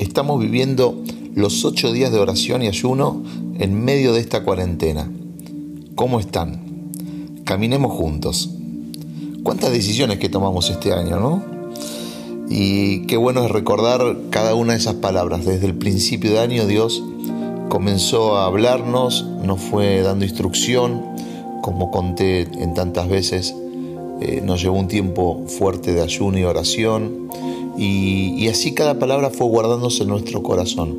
Estamos viviendo los ocho días de oración y ayuno en medio de esta cuarentena. ¿Cómo están? Caminemos juntos. ¿Cuántas decisiones que tomamos este año, no? Y qué bueno es recordar cada una de esas palabras. Desde el principio de año Dios comenzó a hablarnos, nos fue dando instrucción, como conté en tantas veces, eh, nos llevó un tiempo fuerte de ayuno y oración y, así cada palabra fue guardándose en nuestro corazón.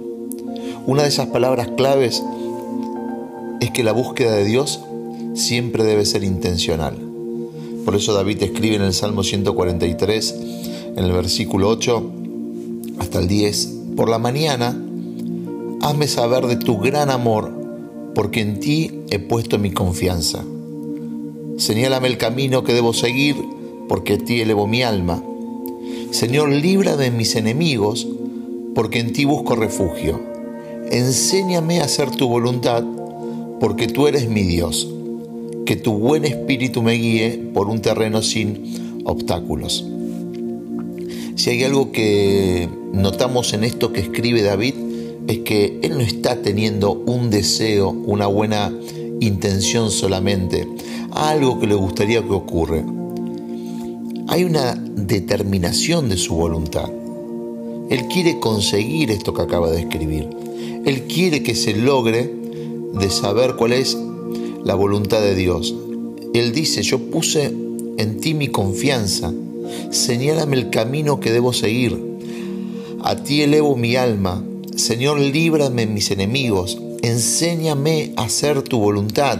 Una de esas palabras claves es que la búsqueda de Dios siempre debe ser intencional. Por eso David escribe en el Salmo 143, en el versículo 8 hasta el 10, por la mañana, hazme saber de tu gran amor, porque en ti he puesto mi confianza. Señálame el camino que debo seguir, porque en ti elevo mi alma. Señor, libra de mis enemigos, porque en ti busco refugio. Enséñame a hacer tu voluntad, porque tú eres mi Dios. Que tu buen espíritu me guíe por un terreno sin obstáculos. Si hay algo que notamos en esto que escribe David, es que él no está teniendo un deseo, una buena intención solamente, algo que le gustaría que ocurra hay una determinación de su voluntad. Él quiere conseguir esto que acaba de escribir. Él quiere que se logre de saber cuál es la voluntad de Dios. Él dice, yo puse en ti mi confianza, señálame el camino que debo seguir. A ti elevo mi alma, Señor, líbrame mis enemigos, enséñame a hacer tu voluntad.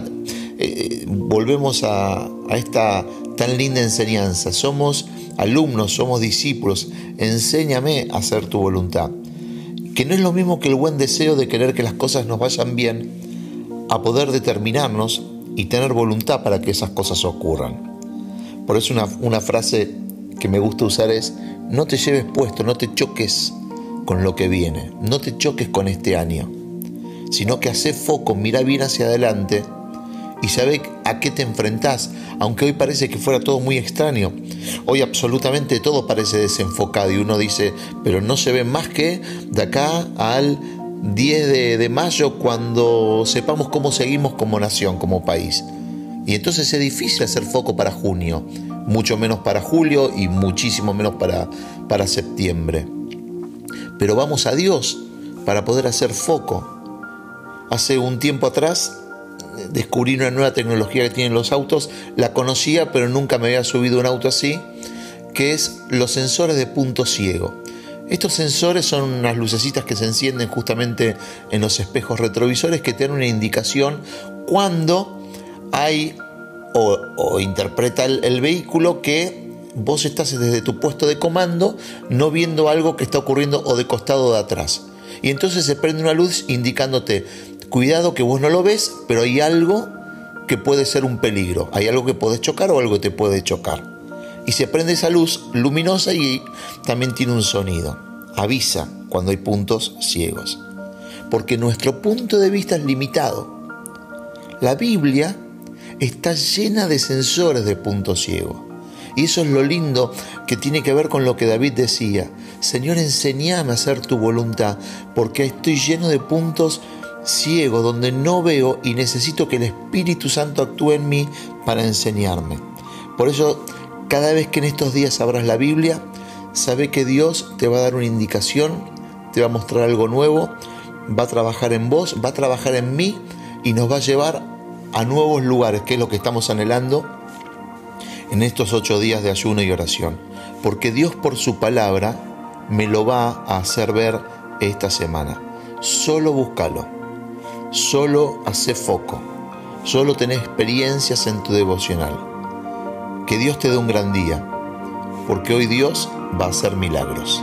Eh, eh, volvemos a esta tan linda enseñanza. Somos alumnos, somos discípulos. Enséñame a hacer tu voluntad. Que no es lo mismo que el buen deseo de querer que las cosas nos vayan bien, a poder determinarnos y tener voluntad para que esas cosas ocurran. Por eso una, una frase que me gusta usar es, no te lleves puesto, no te choques con lo que viene, no te choques con este año, sino que hace foco, mira bien hacia adelante y sabe a qué te enfrentás, aunque hoy parece que fuera todo muy extraño. Hoy absolutamente todo parece desenfocado y uno dice, pero no se ve más que de acá al 10 de, de mayo cuando sepamos cómo seguimos como nación, como país. Y entonces es difícil hacer foco para junio, mucho menos para julio y muchísimo menos para, para septiembre. Pero vamos a Dios para poder hacer foco. Hace un tiempo atrás descubrí una nueva tecnología que tienen los autos, la conocía pero nunca me había subido un auto así, que es los sensores de punto ciego. Estos sensores son unas lucecitas que se encienden justamente en los espejos retrovisores que te dan una indicación cuando hay o, interpreta el, el vehículo que vos estás desde tu puesto de comando no viendo algo que está ocurriendo o de costado o de atrás. Y entonces se prende una luz indicándote cuidado que vos no lo ves, pero hay algo que puede ser un peligro, hay algo que puede chocar o algo que te puede chocar. Y se prende esa luz luminosa y también tiene un sonido. Avisa cuando hay puntos ciegos. Porque nuestro punto de vista es limitado. La Biblia está llena de sensores de punto ciego. Y eso es lo lindo que tiene que ver con lo que David decía. Señor, enseñame a hacer tu voluntad, porque estoy lleno de puntos ciego, donde no veo y necesito que el Espíritu Santo actúe en mí para enseñarme. Por eso, cada vez que en estos días abras la Biblia, sabe que Dios te va a dar una indicación, te va a mostrar algo nuevo, va a trabajar en vos, va a trabajar en mí y nos va a llevar a nuevos lugares, que es lo que estamos anhelando en estos ocho días de ayuno y oración. Porque Dios por su palabra me lo va a hacer ver esta semana. Solo búscalo. Solo hace foco, solo tenés experiencias en tu devocional. Que Dios te dé un gran día, porque hoy Dios va a hacer milagros.